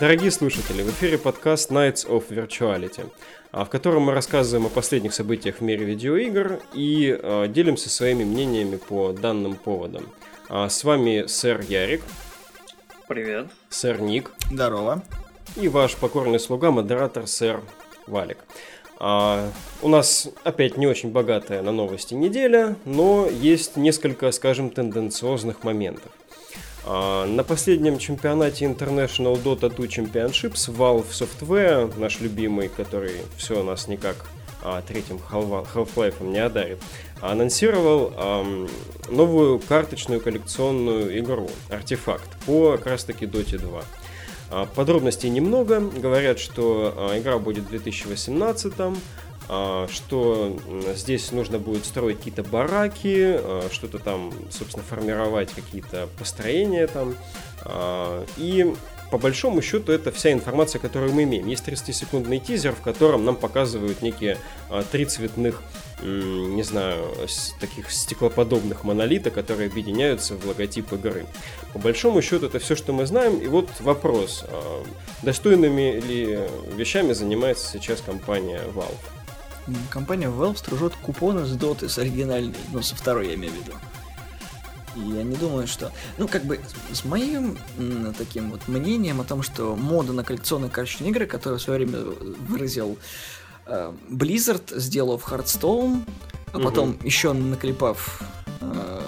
Дорогие слушатели, в эфире подкаст Nights of Virtuality, а, в котором мы рассказываем о последних событиях в мире видеоигр и а, делимся своими мнениями по данным поводам. А, с вами сэр Ярик. Привет. Сэр Ник. Здорово. И ваш покорный слуга, модератор сэр Валик. А, у нас опять не очень богатая на новости неделя, но есть несколько, скажем, тенденциозных моментов. А, на последнем чемпионате International Dota 2 Championships Valve Software, наш любимый, который все нас никак а, третьим Half-Life не одарит, анонсировал а, новую карточную коллекционную игру, артефакт, по как раз таки Dota 2. А, подробностей немного. Говорят, что а, игра будет в 2018 а, что здесь нужно будет строить какие-то бараки, что-то там, собственно, формировать какие-то построения там. И по большому счету это вся информация, которую мы имеем. Есть 30-секундный тизер, в котором нам показывают некие три цветных не знаю, таких стеклоподобных монолита, которые объединяются в логотип игры. По большому счету это все, что мы знаем. И вот вопрос, а, достойными ли вещами занимается сейчас компания Valve? Компания Valve стружет купоны с доты с оригинальной, ну, со второй я имею в виду. И я не думаю, что... Ну, как бы, с моим таким вот мнением о том, что мода на коллекционные карточные игры, которые в свое время выразил Э, Blizzard, сделав Hearthstone, а угу. потом еще наклепав э,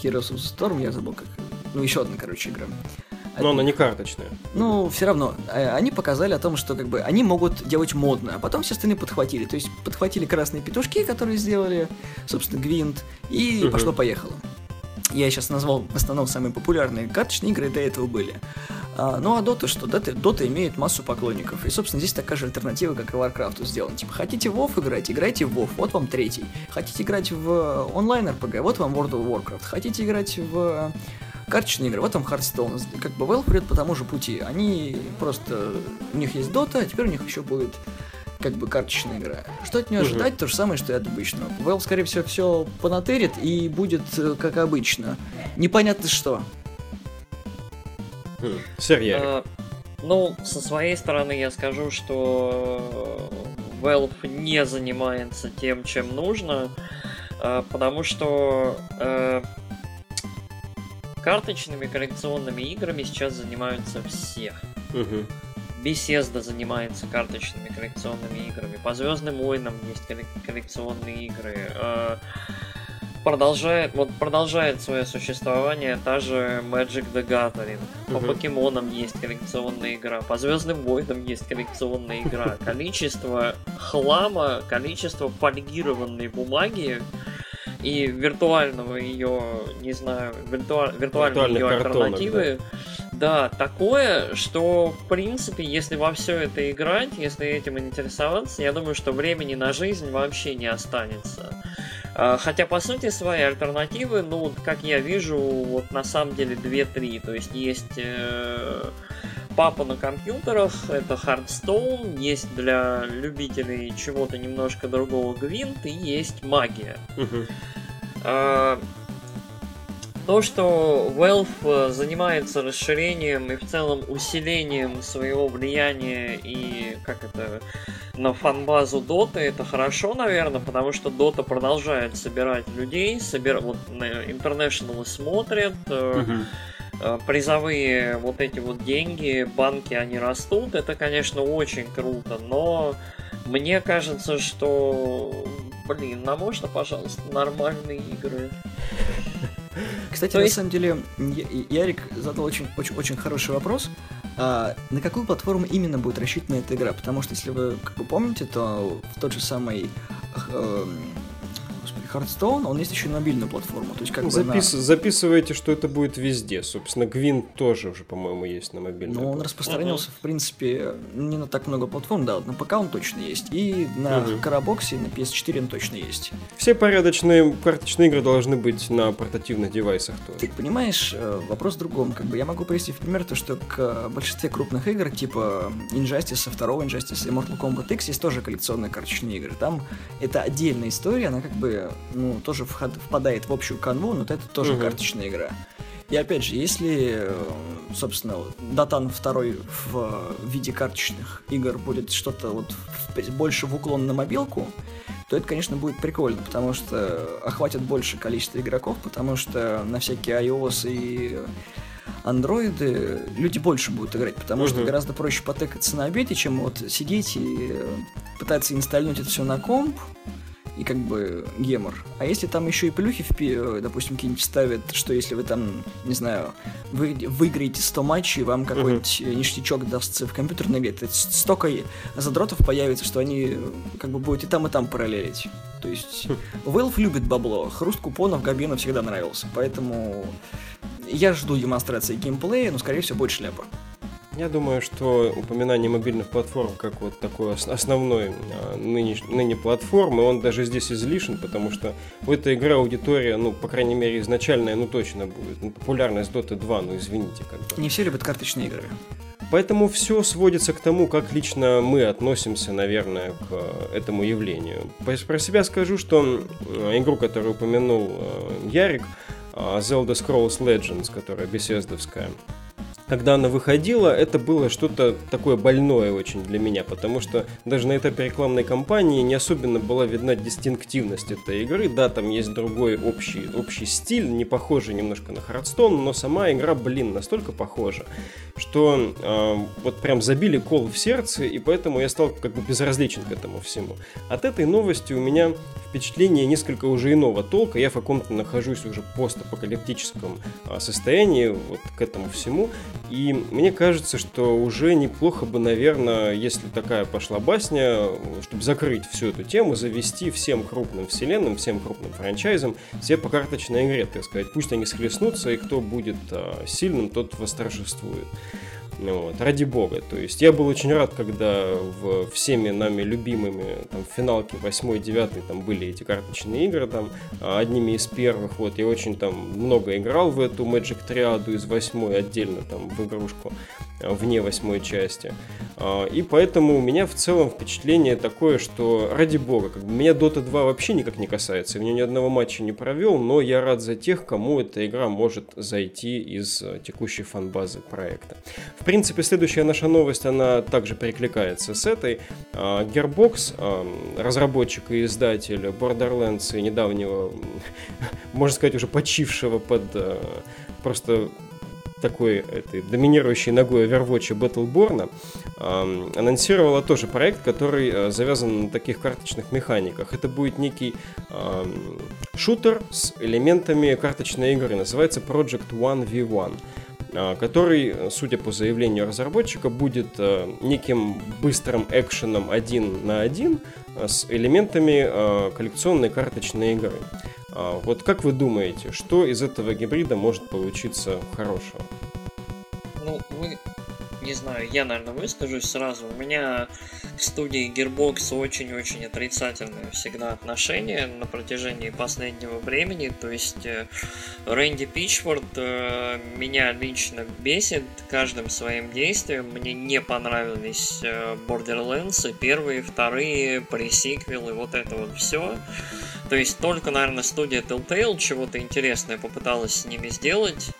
Heroes of the Storm, я забыл как. Ну, еще одна, короче, игра. Но она не карточная. Ну, все равно. Э, они показали о том, что как бы они могут делать модно, а потом все остальные подхватили. То есть подхватили красные петушки, которые сделали, собственно, Гвинт, и угу. пошло-поехало. Я сейчас назвал в основном самые популярные карточные игры, до этого были. А, ну а Dota что? Dota, Dota имеет массу поклонников. И, собственно, здесь такая же альтернатива, как и Warcraft сделана. Типа, хотите в WoW играть, играйте в WoW, вот вам третий. Хотите играть в онлайн RPG, вот вам World of Warcraft. Хотите играть в карточные игры, вот вам Hearthstone. Как бы Valve идет по тому же пути. Они просто... У них есть Dota, а теперь у них еще будет как бы карточная игра. Что от нее угу. ожидать? То же самое, что и от обычного. Valve, скорее всего, все понатерит и будет э, как обычно. Непонятно что. Сэр Ярик. А, ну, со своей стороны я скажу, что Valve не занимается тем, чем нужно, а, потому что а, карточными коллекционными играми сейчас занимаются все. Угу. Bethesda занимается карточными коллекционными играми. По Звездным войнам есть коллекционные игры. А, продолжает, вот продолжает свое существование та же Magic the Gathering. По угу. покемонам есть коллекционная игра, по Звездным войнам есть коллекционная игра. Количество хлама, количество фольгированной бумаги и виртуального ее, не знаю, виртуаль, виртуальной ее альтернативы. Да. да, такое, что в принципе, если во все это играть, если этим интересоваться, я думаю, что времени на жизнь вообще не останется. А, хотя, по сути, свои альтернативы, ну, как я вижу, вот на самом деле 2-3. То есть есть э, папа на компьютерах, это Hearthstone, есть для любителей чего-то немножко другого Гвинт и есть магия. Uh-huh. То, что Valve э, занимается расширением и в целом усилением своего влияния и как это на фанбазу Доты, это хорошо, наверное, потому что Дота продолжает собирать людей, собир... вот International смотрят, угу. Призовые вот эти вот деньги, банки, они растут, это, конечно, очень круто, но мне кажется, что, блин, нам можно, пожалуйста, нормальные игры? Кстати, То на есть... самом деле, Ярик задал очень, очень, очень хороший вопрос. А, на какую платформу именно будет рассчитана эта игра? Потому что, если вы, как вы помните, то в тот же самый э, Hearthstone, он есть еще на мобильную платформу. То есть как Запис... бы на... Записывайте, что это будет везде. Собственно, Гвин тоже уже, по-моему, есть на мобильной. Ну, он распространился, uh-huh. в принципе, не на так много платформ, да, на ПК он точно есть. И на uh-huh. Карабоксе, на PS4 он точно есть. Все порядочные карточные игры должны быть на портативных девайсах тоже. Ты понимаешь, э, вопрос в другом. Как бы я могу привести в пример то, что к большинстве крупных игр, типа Injustice, второго Injustice и Mortal Kombat X, есть тоже коллекционные карточные игры. Там это отдельная история, она как бы ну, тоже впадает в общую канву, но это тоже угу. карточная игра. И опять же, если, э, собственно, Датан 2 в виде карточных игр будет что-то вот больше в уклон на мобилку, то это, конечно, будет прикольно, потому что охватит больше количество игроков, потому что на всякие iOS и андроиды люди больше будут играть, потому что гораздо проще потыкаться на обеде, чем вот сидеть и пытаться инсталлировать это все на комп, и как бы гемор. А если там еще и плюхи, в, допустим, какие-нибудь ставят, что если вы там, не знаю, вы выиграете 100 матчей, вам какой-нибудь uh-huh. ништячок дастся в компьютерной игре, то столько задротов появится, что они как бы будут и там, и там параллелить. То есть Valve любит бабло, хруст купонов Габину всегда нравился, поэтому я жду демонстрации геймплея, но, скорее всего, будет шляпа. Я думаю, что упоминание мобильных платформ как вот такой основной а, ныне, ныне платформы, он даже здесь излишен, потому что у этой игры аудитория, ну, по крайней мере, изначальная, ну, точно будет. Ну, популярность Dota 2, ну, извините, как бы. Не все любят карточные игры. Поэтому все сводится к тому, как лично мы относимся, наверное, к э, этому явлению. Про себя скажу, что игру, которую упомянул э, Ярик, Zelda Scrolls Legends, которая беседовская, когда она выходила, это было что-то такое больное очень для меня, потому что даже на этапе рекламной кампании не особенно была видна дистинктивность этой игры. Да, там есть другой общий, общий стиль, не похожий немножко на Хардстон, но сама игра, блин, настолько похожа, что э, вот прям забили кол в сердце, и поэтому я стал как бы безразличен к этому всему. От этой новости у меня впечатление несколько уже иного толка. Я в каком-то нахожусь уже постапокалиптическом э, состоянии вот к этому всему. И мне кажется, что уже неплохо бы, наверное, если такая пошла басня, чтобы закрыть всю эту тему, завести всем крупным вселенным, всем крупным франчайзам все по карточной игре, так сказать. Пусть они схлестнутся, и кто будет а, сильным, тот восторжествует. Ну вот, ради бога. То есть я был очень рад, когда в всеми нами любимыми там, в финалке 8-9 там были эти карточные игры, там, а, одними из первых. Вот, я очень там много играл в эту Magic Триаду из 8 отдельно там в игрушку вне восьмой части. А, и поэтому у меня в целом впечатление такое, что ради бога, как бы меня Dota 2 вообще никак не касается, я ни одного матча не провел, но я рад за тех, кому эта игра может зайти из текущей фанбазы проекта. В принципе, следующая наша новость, она также перекликается с этой. А, Gearbox, а, разработчик и издатель Borderlands и недавнего, можно сказать, уже почившего под э, просто такой этой доминирующей ногой Overwatch Battleborn, э, анонсировала тоже проект, который завязан на таких карточных механиках. Это будет некий шутер с элементами карточной игры, называется Project 1v1 который, судя по заявлению разработчика, будет э, неким быстрым экшеном один на один с элементами э, коллекционной карточной игры. А, вот как вы думаете, что из этого гибрида может получиться хорошего? Ну, вы не знаю, я, наверное, выскажусь сразу. У меня к студии Gearbox очень-очень отрицательное всегда отношение на протяжении последнего времени. То есть э, Рэнди Пичфорд э, меня лично бесит каждым своим действием. Мне не понравились э, Borderlands, первые, вторые, пресиквелы, вот это вот все. То есть только, наверное, студия Telltale чего-то интересное попыталась с ними сделать.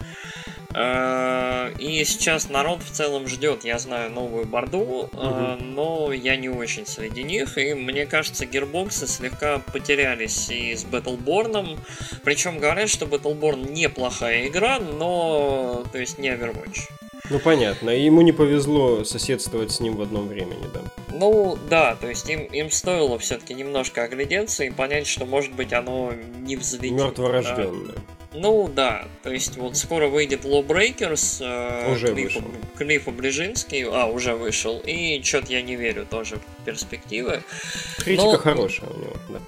Э, и сейчас народ в целом ждет, я знаю, новую борду, угу. но я не очень среди них. И мне кажется, гирбоксы слегка потерялись и с Battleborn. Причем говорят, что Battleborn неплохая игра, но то есть не Overwatch. Ну понятно, ему не повезло соседствовать с ним в одном времени, да. Ну да, то есть им, им стоило все-таки немножко оглядеться и понять, что может быть оно не взлетит. Мертворожденное. Да. Ну да, то есть вот скоро выйдет Lawbreakers, э, уже Клиффа, вышел. Клиффа Ближинский, а, уже вышел, и что-то я не верю тоже в перспективы. Критика Но... хорошая у него, да.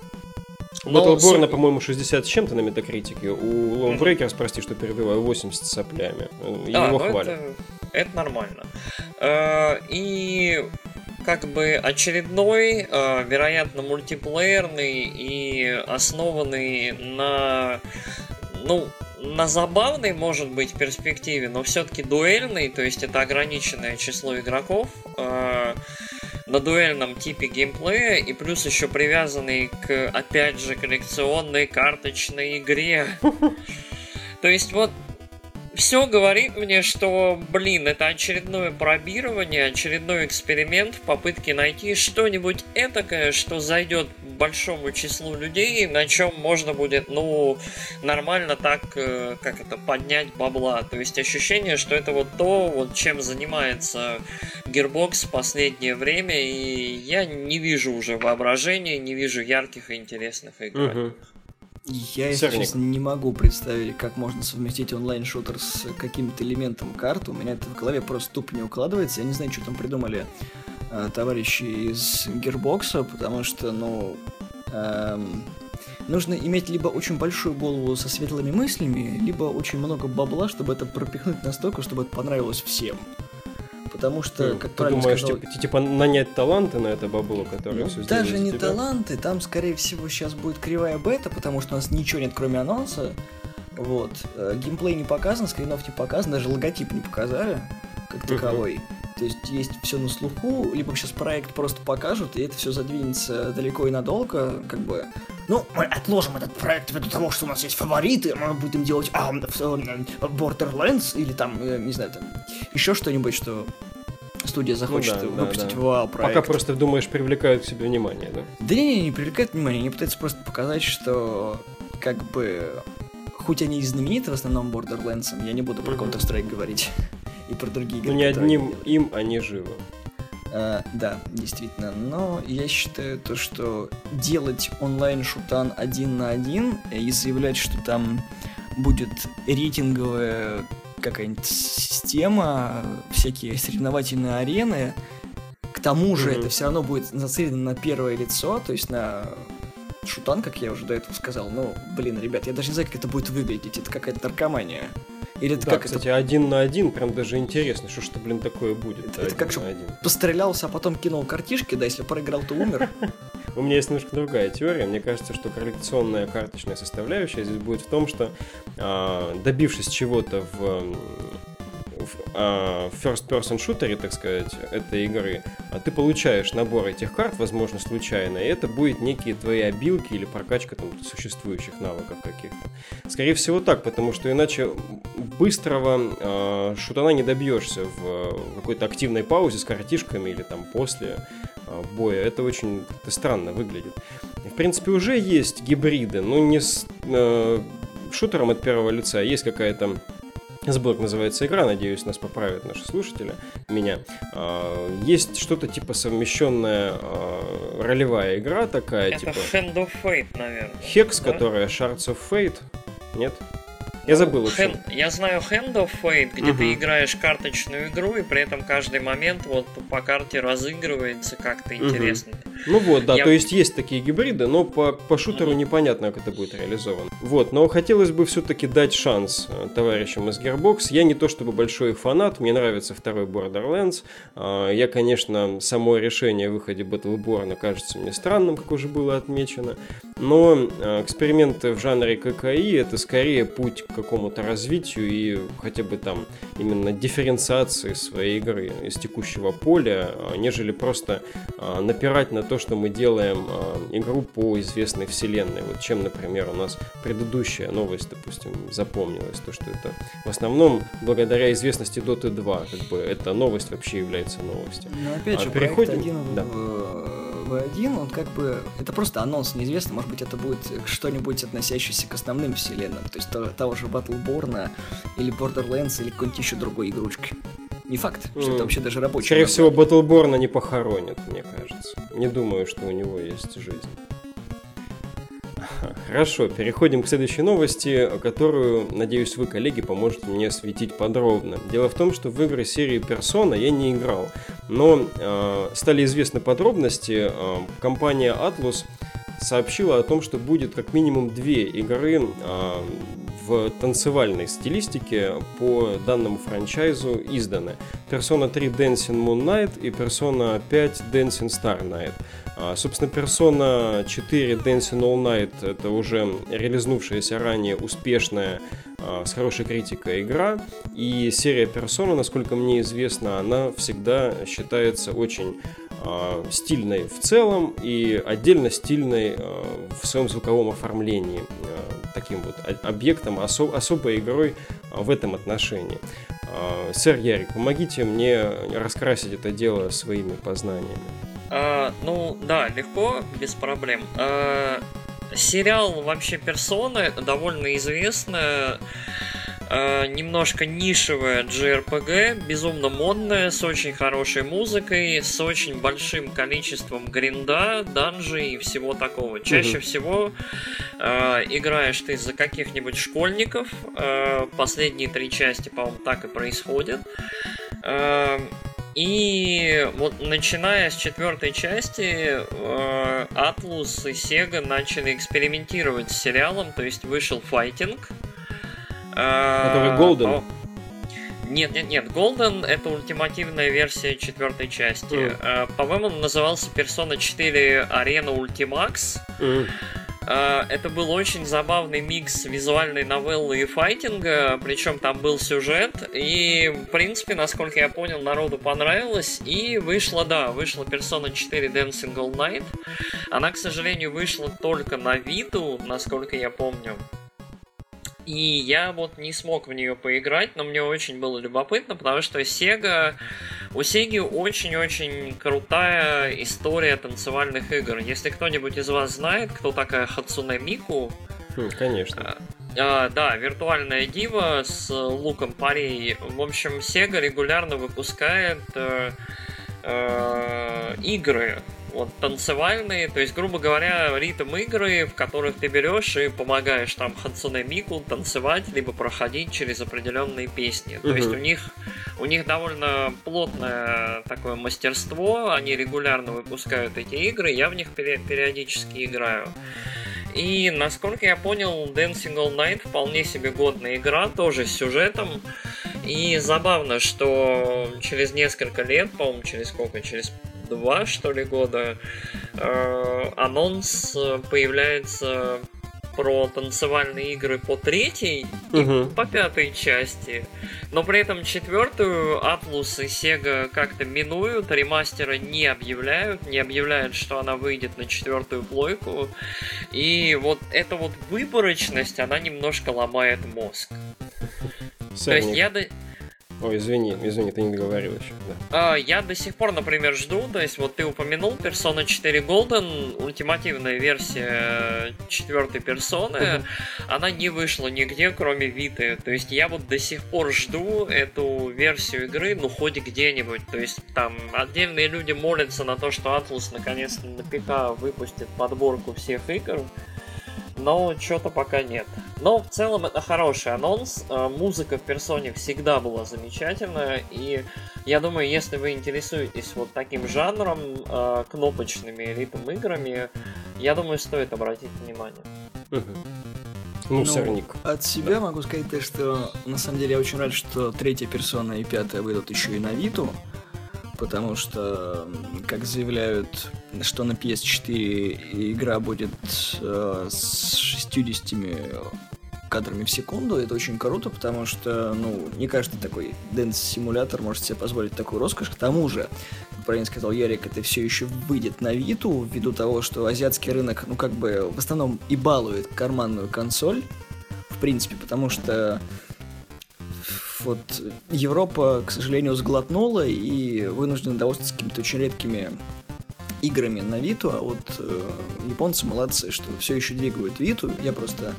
У Battleborn, по-моему, 60 с чем-то на метакритике. У Lawbreakers, mm-hmm. прости, что перебиваю, 80 с соплями. Да, Его хвалят. Это, это нормально. Э, и как бы очередной, э, вероятно, мультиплеерный и основанный на ну, на забавной, может быть, перспективе, но все-таки дуэльный, то есть это ограниченное число игроков, э, на дуэльном типе геймплея, и плюс еще привязанный к, опять же, коллекционной карточной игре. То есть вот все говорит мне, что, блин, это очередное пробирование, очередной эксперимент в попытке найти что-нибудь этакое, что зайдет большому числу людей, на чем можно будет, ну, нормально так, э, как это, поднять бабла. То есть ощущение, что это вот то, вот чем занимается Gearbox в последнее время, и я не вижу уже воображения, не вижу ярких и интересных игр. Угу. Я, если честно, не могу представить, как можно совместить онлайн-шутер с каким-то элементом карты. У меня это в голове просто тупо не укладывается. Я не знаю, что там придумали э, товарищи из Gearbox, потому что, ну, эм, нужно иметь либо очень большую голову со светлыми мыслями, либо очень много бабла, чтобы это пропихнуть настолько, чтобы это понравилось всем потому что, ну, как ты правильно думаешь, сказал... типа, типа нанять таланты на это бабло, которое ну, все Даже не тебя? таланты, там, скорее всего, сейчас будет кривая бета, потому что у нас ничего нет, кроме анонса. Вот. Э, геймплей не показан, скринов не показан, даже логотип не показали, как таковой. То есть есть все на слуху, либо сейчас проект просто покажут, и это все задвинется далеко и надолго, как бы. Ну, мы отложим этот проект ввиду того, что у нас есть фавориты, мы будем делать а, Borderlands или там, э, не знаю, там еще что-нибудь, что студия захочет ну, да, выпустить да, да. вау проект. Пока просто думаешь, привлекают к себе внимание, да? Да не, не, не привлекают внимание, они пытаются просто показать, что как бы хоть они и знамениты в основном Borderlands, я не буду про Counter-Strike говорить и про другие игры. Но не одним им они живы. А, да, действительно. Но я считаю то, что делать онлайн-шутан один на один и заявлять, что там будет рейтинговая какая-нибудь система, всякие соревновательные арены. К тому же mm-hmm. это все равно будет нацелено на первое лицо, то есть на шутан, как я уже до этого сказал. Ну, блин, ребят, я даже не знаю, как это будет выглядеть. Это какая-то наркомания. Или это да, как кстати, это... один на один прям даже интересно, что что, блин, такое будет. Это, это как же пострелялся, а потом кинул картишки, да, если проиграл, то умер. У меня есть немножко другая теория. Мне кажется, что коллекционная карточная составляющая здесь будет в том, что а, добившись чего-то в в а, first-person шутере, так сказать, этой игры, а ты получаешь набор этих карт, возможно, случайно, и это будет некие твои обилки или прокачка там существующих навыков каких-то. Скорее всего так, потому что иначе быстрого э, шутана не добьешься в какой-то активной паузе с картишками или там после э, боя. Это очень это странно выглядит. В принципе, уже есть гибриды, но не с э, шутером от первого лица. Есть какая-то как называется игра, надеюсь, нас поправят наши слушатели, меня. А, есть что-то типа совмещенная а, ролевая игра такая, Это типа... Hand of Fate, наверное. Hex, да? которая Shards of Fate, нет? Я забыл. Hand, я знаю Hand of Fate, где угу. ты играешь карточную игру, и при этом каждый момент вот по карте разыгрывается как-то интересно. Угу. Ну вот, да, я... то есть есть такие гибриды, но по, по шутеру угу. непонятно, как это будет реализовано. Вот, но хотелось бы все-таки дать шанс э, товарищам из Gearbox. Я не то чтобы большой фанат, мне нравится второй Borderlands. А, я, конечно, само решение о выходе Battleborn кажется мне странным, как уже было отмечено, но э, эксперименты в жанре ККИ это скорее путь какому-то развитию и хотя бы там именно дифференциации своей игры из текущего поля, а, нежели просто а, напирать на то, что мы делаем а, игру по известной вселенной. Вот чем, например, у нас предыдущая новость, допустим, запомнилась, то, что это в основном благодаря известности Dota 2, как бы эта новость вообще является новостью. Но опять же, а переходим... один да. V1, он как бы... Это просто анонс, неизвестно, может быть, это будет что-нибудь относящееся к основным вселенным, то есть того же Battleborn или Borderlands или какой-нибудь еще другой игрушки. Не факт, что mm. это вообще даже рабочий. Скорее всего, Battleborn не похоронят, мне кажется. Не думаю, что у него есть жизнь. Хорошо, переходим к следующей новости, которую, надеюсь, вы, коллеги, поможете мне осветить подробно. Дело в том, что в игры серии Persona я не играл, но э, стали известны подробности. Э, компания Atlus сообщила о том, что будет как минимум две игры э, в танцевальной стилистике по данному франчайзу изданы. Persona 3 Dancing Moon Knight и Persona 5 Dancing Star Night. А, собственно, Persona 4 Dancing All Night это уже релизнувшаяся ранее успешная а, с хорошей критикой игра. И серия Persona, насколько мне известно, она всегда считается очень а, стильной в целом и отдельно стильной в своем звуковом оформлении. Таким вот объектом, осо- особой игрой в этом отношении. Сэр Ярик, помогите мне раскрасить это дело своими познаниями. А, ну да, легко, без проблем. А, сериал вообще персоны довольно известная э, немножко нишевая JRPG, безумно модная, с очень хорошей музыкой, с очень большим количеством гринда, данжей и всего такого. Чаще угу. всего э, играешь ты за каких-нибудь школьников. Э, последние три части, по-моему, так и происходит. Э, и вот начиная с четвертой части, э, Atlus и Sega начали экспериментировать с сериалом, то есть вышел файтинг, Который Golden? А, нет, нет, нет. Golden это ультимативная версия четвертой части. Mm. По-моему, он назывался Persona 4 Arena Ultimax. Mm. Это был очень забавный микс визуальной новеллы и файтинга, причем там был сюжет, и, в принципе, насколько я понял, народу понравилось, и вышла, да, вышла Persona 4 Dancing All Night. Она, к сожалению, вышла только на Виту, насколько я помню. И я вот не смог в нее поиграть, но мне очень было любопытно, потому что Sega... У Sega очень-очень крутая история танцевальных игр. Если кто-нибудь из вас знает, кто такая Хацуне Мику... Хм, конечно. А, да, виртуальная дива с луком парей. В общем, Sega регулярно выпускает э, э, игры вот танцевальные, то есть, грубо говоря, ритм игры, в которых ты берешь и помогаешь там Хансуне Мику танцевать, либо проходить через определенные песни. То есть у них у них довольно плотное такое мастерство, они регулярно выпускают эти игры, я в них периодически играю. И, насколько я понял, Dancing All Night вполне себе годная игра, тоже с сюжетом. И забавно, что через несколько лет, по-моему, через сколько, через два, что ли, года, э, анонс появляется про танцевальные игры по третьей угу. и по пятой части. Но при этом четвертую Atlus и Sega как-то минуют, ремастера не объявляют, не объявляют, что она выйдет на четвертую плойку. И вот эта вот выборочность, она немножко ломает мозг. То есть я... Ой, извини, извини, ты не договорил еще. Да. А, я до сих пор, например, жду, то есть вот ты упомянул Persona 4 Golden, ультимативная версия четвертой персоны, uh-huh. она не вышла нигде, кроме Виты. То есть я вот до сих пор жду эту версию игры, ну хоть где-нибудь. То есть там отдельные люди молятся на то, что Atlus наконец-то на ПК выпустит подборку всех игр но что-то пока нет. Но в целом это хороший анонс. Э, музыка в персоне всегда была замечательная, и я думаю, если вы интересуетесь вот таким жанром, э, кнопочными ритм играми, я думаю, стоит обратить внимание. Ну, ну сорник. От себя да. могу сказать то, что на самом деле я очень рад, что третья персона и пятая выйдут еще и на Виту потому что, как заявляют, что на PS4 игра будет э, с 60 кадрами в секунду, это очень круто, потому что, ну, не каждый такой дэнс-симулятор может себе позволить такую роскошь. К тому же, правильно сказал Ярик, это все еще выйдет на Виту, ввиду того, что азиатский рынок, ну, как бы, в основном и балует карманную консоль, в принципе, потому что вот Европа, к сожалению, сглотнула и вынуждена довольствоваться какими-то очень редкими играми на Виту, а вот э, японцы молодцы, что все еще двигают Виту. Я просто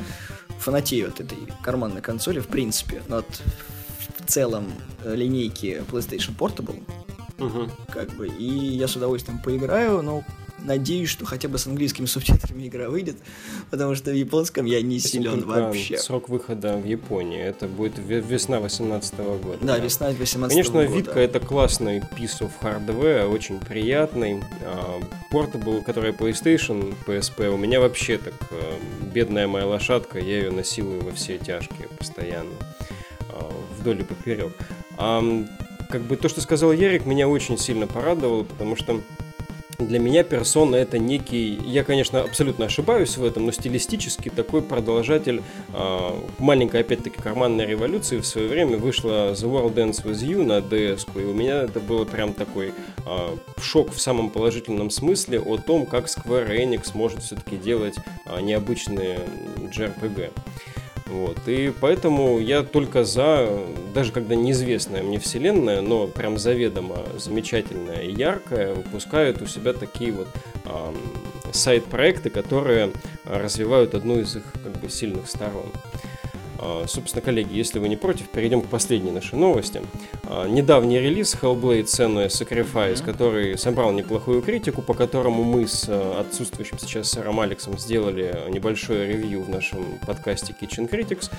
фанатею от этой карманной консоли, в принципе, но от в целом э, линейки PlayStation Portable. Угу. Как бы, и я с удовольствием поиграю, но надеюсь, что хотя бы с английскими субтитрами игра выйдет, потому что в японском я не силен вообще. Срок выхода в Японии, это будет весна 18 года. Да, да. весна 18 Конечно, года. Витка это классный piece of hardware, очень приятный. Portable, который PlayStation, PSP, у меня вообще так а, бедная моя лошадка, я ее насилую во все тяжкие постоянно, а, вдоль и поперек. А, как бы то, что сказал Ярик, меня очень сильно порадовало, потому что для меня персона это некий, я, конечно, абсолютно ошибаюсь в этом, но стилистически такой продолжатель э, маленькой, опять-таки, карманной революции. В свое время вышла The World Dance With You на DS, и у меня это было прям такой э, шок в самом положительном смысле о том, как Square Enix может все-таки делать э, необычные JRPG. Вот. И поэтому я только за, даже когда неизвестная мне вселенная, но прям заведомо замечательная и яркая, выпускают у себя такие вот эм, сайт-проекты, которые развивают одну из их как бы сильных сторон. А, собственно, коллеги, если вы не против, перейдем к последней нашей новости. А, недавний релиз Hellblade Senua Sacrifice, который собрал неплохую критику, по которому мы с а, отсутствующим сейчас сэром Алексом сделали небольшое ревью в нашем подкасте Kitchen Critics,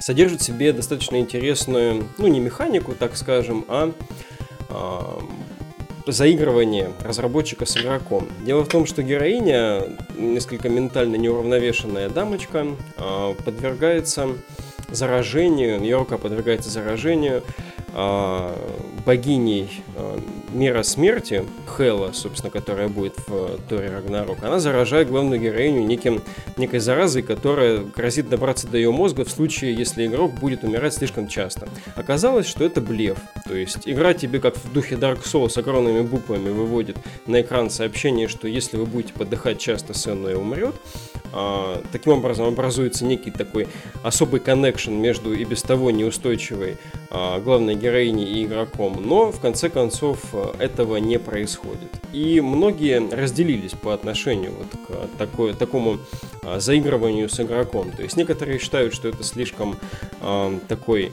содержит в себе достаточно интересную, ну не механику, так скажем, а заигрывание разработчика с игроком. Дело в том, что героиня, несколько ментально неуравновешенная дамочка, а, подвергается заражению, рука подвергается заражению а, богиней а, мира смерти, Хела, собственно, которая будет в Торе Рагнарок, она заражает главную героиню неким, некой заразой, которая грозит добраться до ее мозга в случае, если игрок будет умирать слишком часто. Оказалось, что это блеф. То есть игра тебе, как в духе Dark Souls, огромными буквами выводит на экран сообщение, что если вы будете подыхать часто, Сенна умрет. А, таким образом образуется некий такой особый коннекшн между и без того неустойчивой а, главной героиней и игроком. Но в конце концов этого не происходит. И многие разделились по отношению вот к такой, такому а, заигрыванию с игроком. То есть некоторые считают, что это слишком такой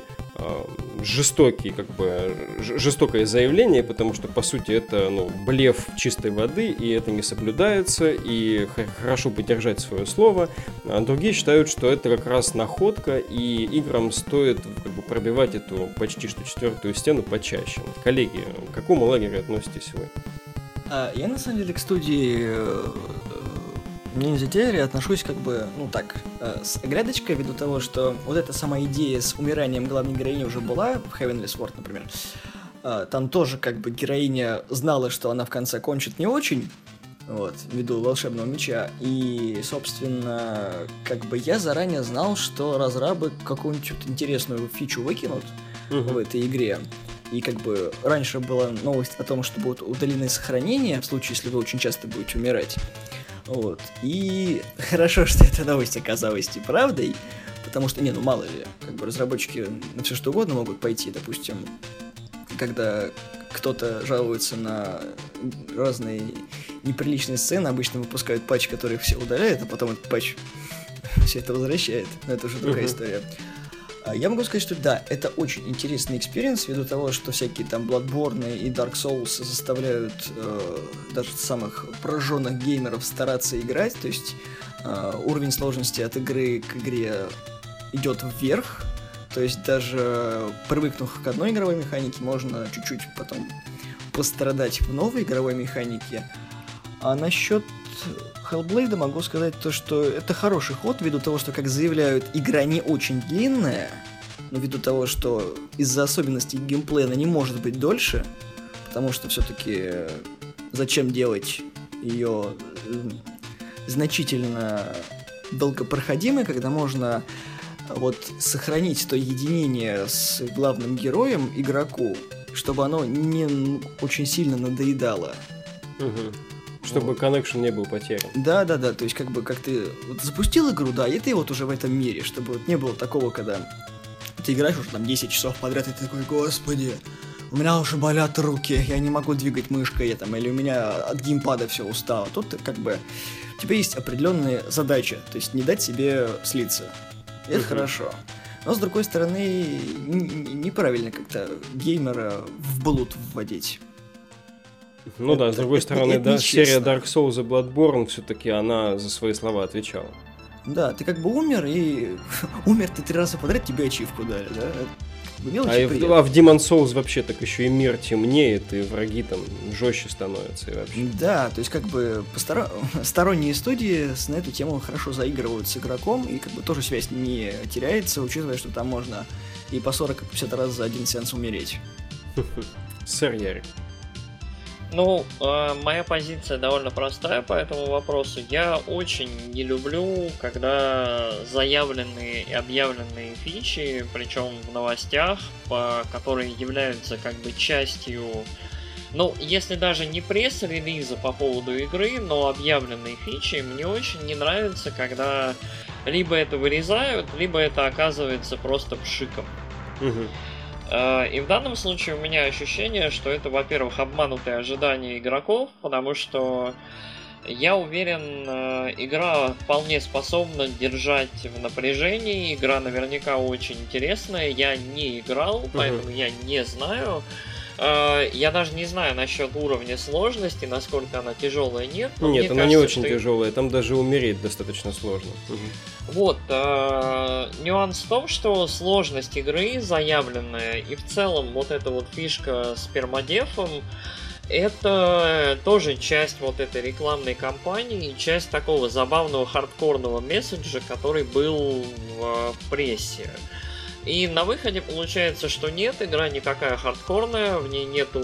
жестокий, как бы жестокое заявление, потому что по сути это ну, блеф чистой воды, и это не соблюдается, и хорошо поддержать свое слово. А другие считают, что это как раз находка, и играм стоит как бы, пробивать эту почти что четвертую стену почаще. Коллеги, к какому лагерю относитесь вы? А, я на самом деле к студии э, Ниндзя Терри отношусь как бы, ну так, э, с грядочкой, ввиду того, что вот эта сама идея с умиранием главной героини уже была в Heavenly Sword, например. Э, там тоже как бы героиня знала, что она в конце кончит не очень, вот, ввиду волшебного меча. И, собственно, как бы я заранее знал, что разрабы какую-нибудь интересную фичу выкинут uh-huh. в этой игре. И как бы раньше была новость о том, что будут удалены сохранения, в случае, если вы очень часто будете умирать. Вот. И хорошо, что эта новость оказалась и правдой, потому что, не, ну мало ли, как бы разработчики на все что угодно могут пойти, допустим, когда кто-то жалуется на разные неприличные сцены, обычно выпускают патч, который все удаляет, а потом этот патч все это возвращает. Но это уже другая uh-huh. история. А, я могу сказать, что да, это очень интересный experience, ввиду того, что всякие там Bloodborne и Dark Souls заставляют э, даже самых прожженных геймеров стараться играть, то есть э, уровень сложности от игры к игре идет вверх, то есть даже привыкнув к одной игровой механике, можно чуть-чуть потом пострадать в новой игровой механике. А насчет Hellblade могу сказать то, что это хороший ход, ввиду того, что, как заявляют, игра не очень длинная, но ввиду того, что из-за особенностей геймплея она не может быть дольше, потому что все-таки зачем делать ее э, значительно долгопроходимой, когда можно вот сохранить то единение с главным героем игроку, чтобы оно не очень сильно надоедало. Угу. Чтобы коннекшн не был потерян. Да, да, да. То есть, как бы, как ты вот запустил игру, да, и ты вот уже в этом мире, чтобы вот не было такого, когда ты играешь уже там 10 часов подряд, и ты такой, господи, у меня уже болят руки, я не могу двигать мышкой, я там, или у меня от геймпада все устало. Тут как бы у тебя есть определенные задачи, то есть не дать себе слиться. Это хорошо. Но с другой стороны, неправильно как-то геймера в блуд вводить. Ну это, да, с другой стороны, да, серия Dark Souls и Bloodborne все-таки она за свои слова отвечала. Да, ты как бы умер, и умер ты три раза подряд, тебе ачивку дали, да? а, в, а в Demon Souls вообще так еще и мир темнеет, и враги там жестче становятся и вообще. Да, то есть как бы постор... сторонние студии на эту тему хорошо заигрывают с игроком, и как бы тоже связь не теряется, учитывая, что там можно и по 40-50 раз за один сеанс умереть. Сэр Ярик. Ну, э, моя позиция довольно простая по этому вопросу. Я очень не люблю, когда заявленные и объявленные фичи, причем в новостях, по, которые являются как бы частью ну, если даже не пресс-релиза по поводу игры, но объявленные фичи, мне очень не нравится, когда либо это вырезают, либо это оказывается просто пшиком. Угу. И в данном случае у меня ощущение, что это, во-первых, обманутые ожидания игроков, потому что я уверен, э, игра вполне способна держать в напряжении. Игра наверняка очень интересная. Я не играл, поэтому uh-huh. я не знаю. Э, я даже не знаю насчет уровня сложности, насколько она тяжелая, нет. Нет, она кажется, не очень что... тяжелая, там даже умереть достаточно сложно. Вот, э, нюанс в том, что сложность игры заявленная, и в целом вот эта вот фишка с пермодефом, это тоже часть вот этой рекламной кампании, часть такого забавного хардкорного месседжа, который был в прессе. И на выходе получается, что нет, игра не такая хардкорная, в ней нету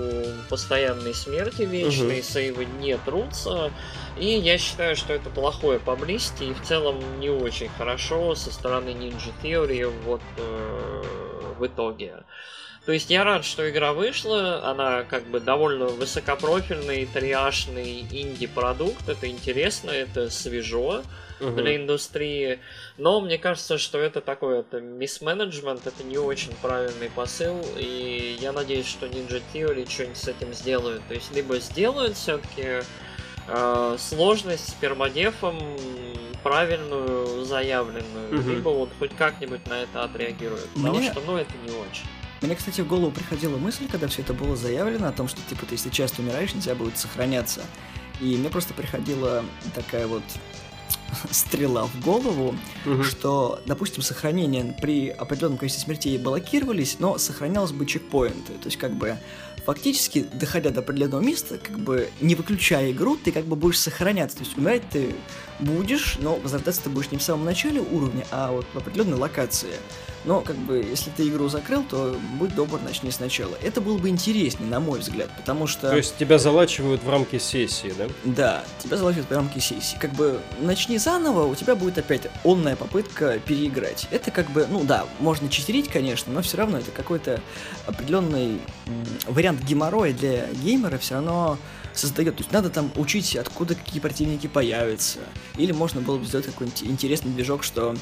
постоянной смерти вечной, угу. сейвы не трутся. И я считаю, что это плохое поблизости и в целом не очень хорошо со стороны Ninja Theory вот э, в итоге. То есть я рад, что игра вышла, она как бы довольно высокопрофильный, триашный инди-продукт, это интересно, это свежо угу. для индустрии. Но мне кажется, что это такой это мисс-менеджмент, это не очень правильный посыл, и я надеюсь, что Ninja Theory что-нибудь с этим сделают. То есть либо сделают все-таки э, сложность с пермодефом правильную, заявленную, угу. либо вот хоть как-нибудь на это отреагируют. Мне... Потому что, ну, это не очень. Мне, кстати, в голову приходила мысль, когда все это было заявлено, о том, что, типа, ты если часто умираешь, нельзя будет сохраняться. И мне просто приходила такая вот стрела в голову, угу. что, допустим, сохранение при определенном количестве смертей блокировались, но сохранялось бы чекпоинты. То есть, как бы, фактически, доходя до определенного места, как бы, не выключая игру, ты как бы будешь сохраняться. То есть, умирать ты будешь, но возвращаться ты будешь не в самом начале уровня, а вот в определенной локации. Но, как бы, если ты игру закрыл, то будь добр, начни сначала. Это было бы интереснее, на мой взгляд, потому что... То есть тебя залачивают в рамки сессии, да? Да, тебя залачивают в рамки сессии. Как бы, начни заново, у тебя будет опять онная попытка переиграть. Это как бы, ну да, можно читерить, конечно, но все равно это какой-то определенный вариант геморроя для геймера все равно создает. То есть надо там учить, откуда какие противники появятся. Или можно было бы сделать какой-нибудь интересный движок, что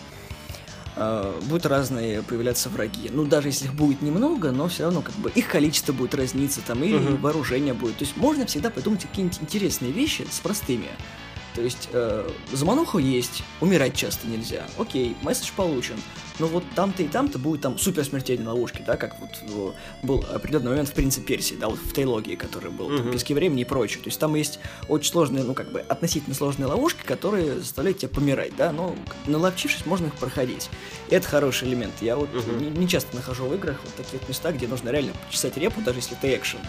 э, будут разные появляться враги. Ну, даже если их будет немного, но все равно как бы их количество будет разниться, там, и uh-huh. вооружение будет. То есть можно всегда придумать какие-нибудь интересные вещи с простыми. То есть э, замануха есть, умирать часто нельзя. Окей, месседж получен. Но вот там-то и там-то будет там супер смертельные ловушки, да, как вот э, был определенный момент в Принце Персии, да, вот в трилогии, который был, uh-huh. там, пески времени и прочее. То есть там есть очень сложные, ну, как бы, относительно сложные ловушки, которые заставляют тебя помирать, да, но наловчившись, можно их проходить. И это хороший элемент. Я вот uh-huh. не, не часто нахожу в играх вот таких местах, где нужно реально почесать репу, даже если это экшен.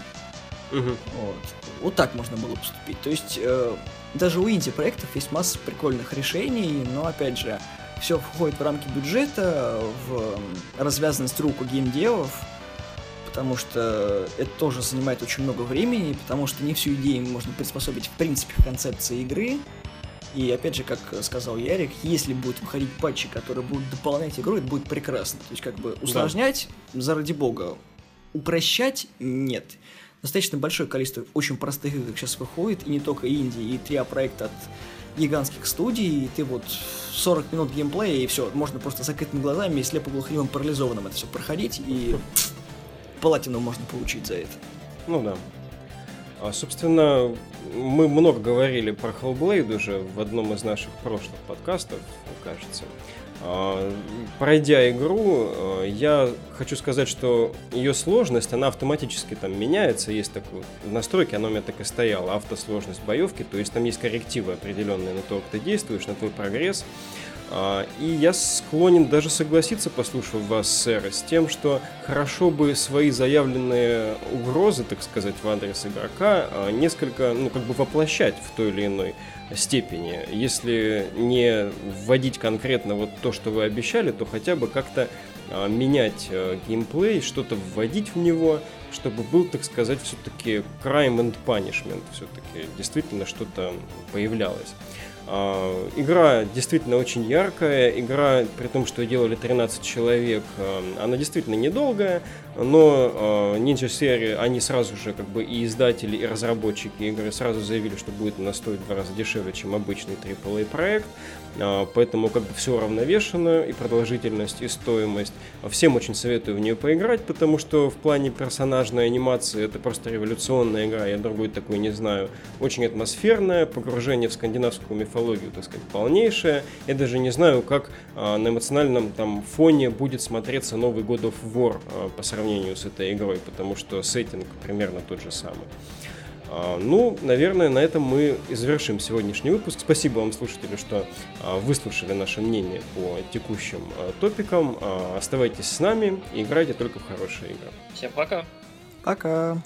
Uh-huh. Вот. вот так можно было поступить. То есть э, даже у инди-проектов есть масса прикольных решений, но опять же, все входит в рамки бюджета, в развязанность рук у геймдевов, потому что это тоже занимает очень много времени, потому что не всю идею можно приспособить в принципе в концепции игры. И опять же, как сказал Ярик, если будут выходить патчи, которые будут дополнять игру, это будет прекрасно. То есть как бы усложнять, да. заради бога, упрощать нет достаточно большое количество очень простых игр сейчас выходит, и не только Индии, и три проекта от гигантских студий, и ты вот 40 минут геймплея, и все, можно просто закрытыми глазами и слепо-глухонемым парализованным это все проходить, и платину можно получить за это. Ну да. А, собственно, мы много говорили про Hellblade уже в одном из наших прошлых подкастов, кажется. А, пройдя игру, а, я хочу сказать, что ее сложность, она автоматически там меняется. Есть такой в настройке, она у меня так и стояла, автосложность боевки, то есть там есть коррективы определенные на то, как ты действуешь, на твой прогресс. А, и я склонен даже согласиться, послушав вас, сэр, с тем, что хорошо бы свои заявленные угрозы, так сказать, в адрес игрока а, несколько, ну, как бы воплощать в той или иной степени. Если не вводить конкретно вот то, что вы обещали, то хотя бы как-то а, менять геймплей, что-то вводить в него, чтобы был, так сказать, все-таки crime and punishment, все-таки действительно что-то появлялось. А, игра действительно очень яркая, игра, при том, что делали 13 человек, а, она действительно недолгая, но Ninja серии, они сразу же, как бы и издатели, и разработчики игры сразу заявили, что будет она стоить в два раза дешевле, чем обычный AAA проект, а, поэтому как бы все равновешено, и продолжительность, и стоимость. Всем очень советую в нее поиграть, потому что в плане персонажной анимации это просто революционная игра, я другой такой не знаю. Очень атмосферная, погружение в скандинавскую мифологию, так сказать, полнейшее. Я даже не знаю, как а, на эмоциональном там фоне будет смотреться новый God of War а, по сравнению с этой игрой, потому что сеттинг примерно тот же самый. А, ну, наверное, на этом мы и завершим сегодняшний выпуск. Спасибо вам, слушатели, что выслушали наше мнение по текущим топикам. Оставайтесь с нами и играйте только в хорошие игры. Всем пока. Пока.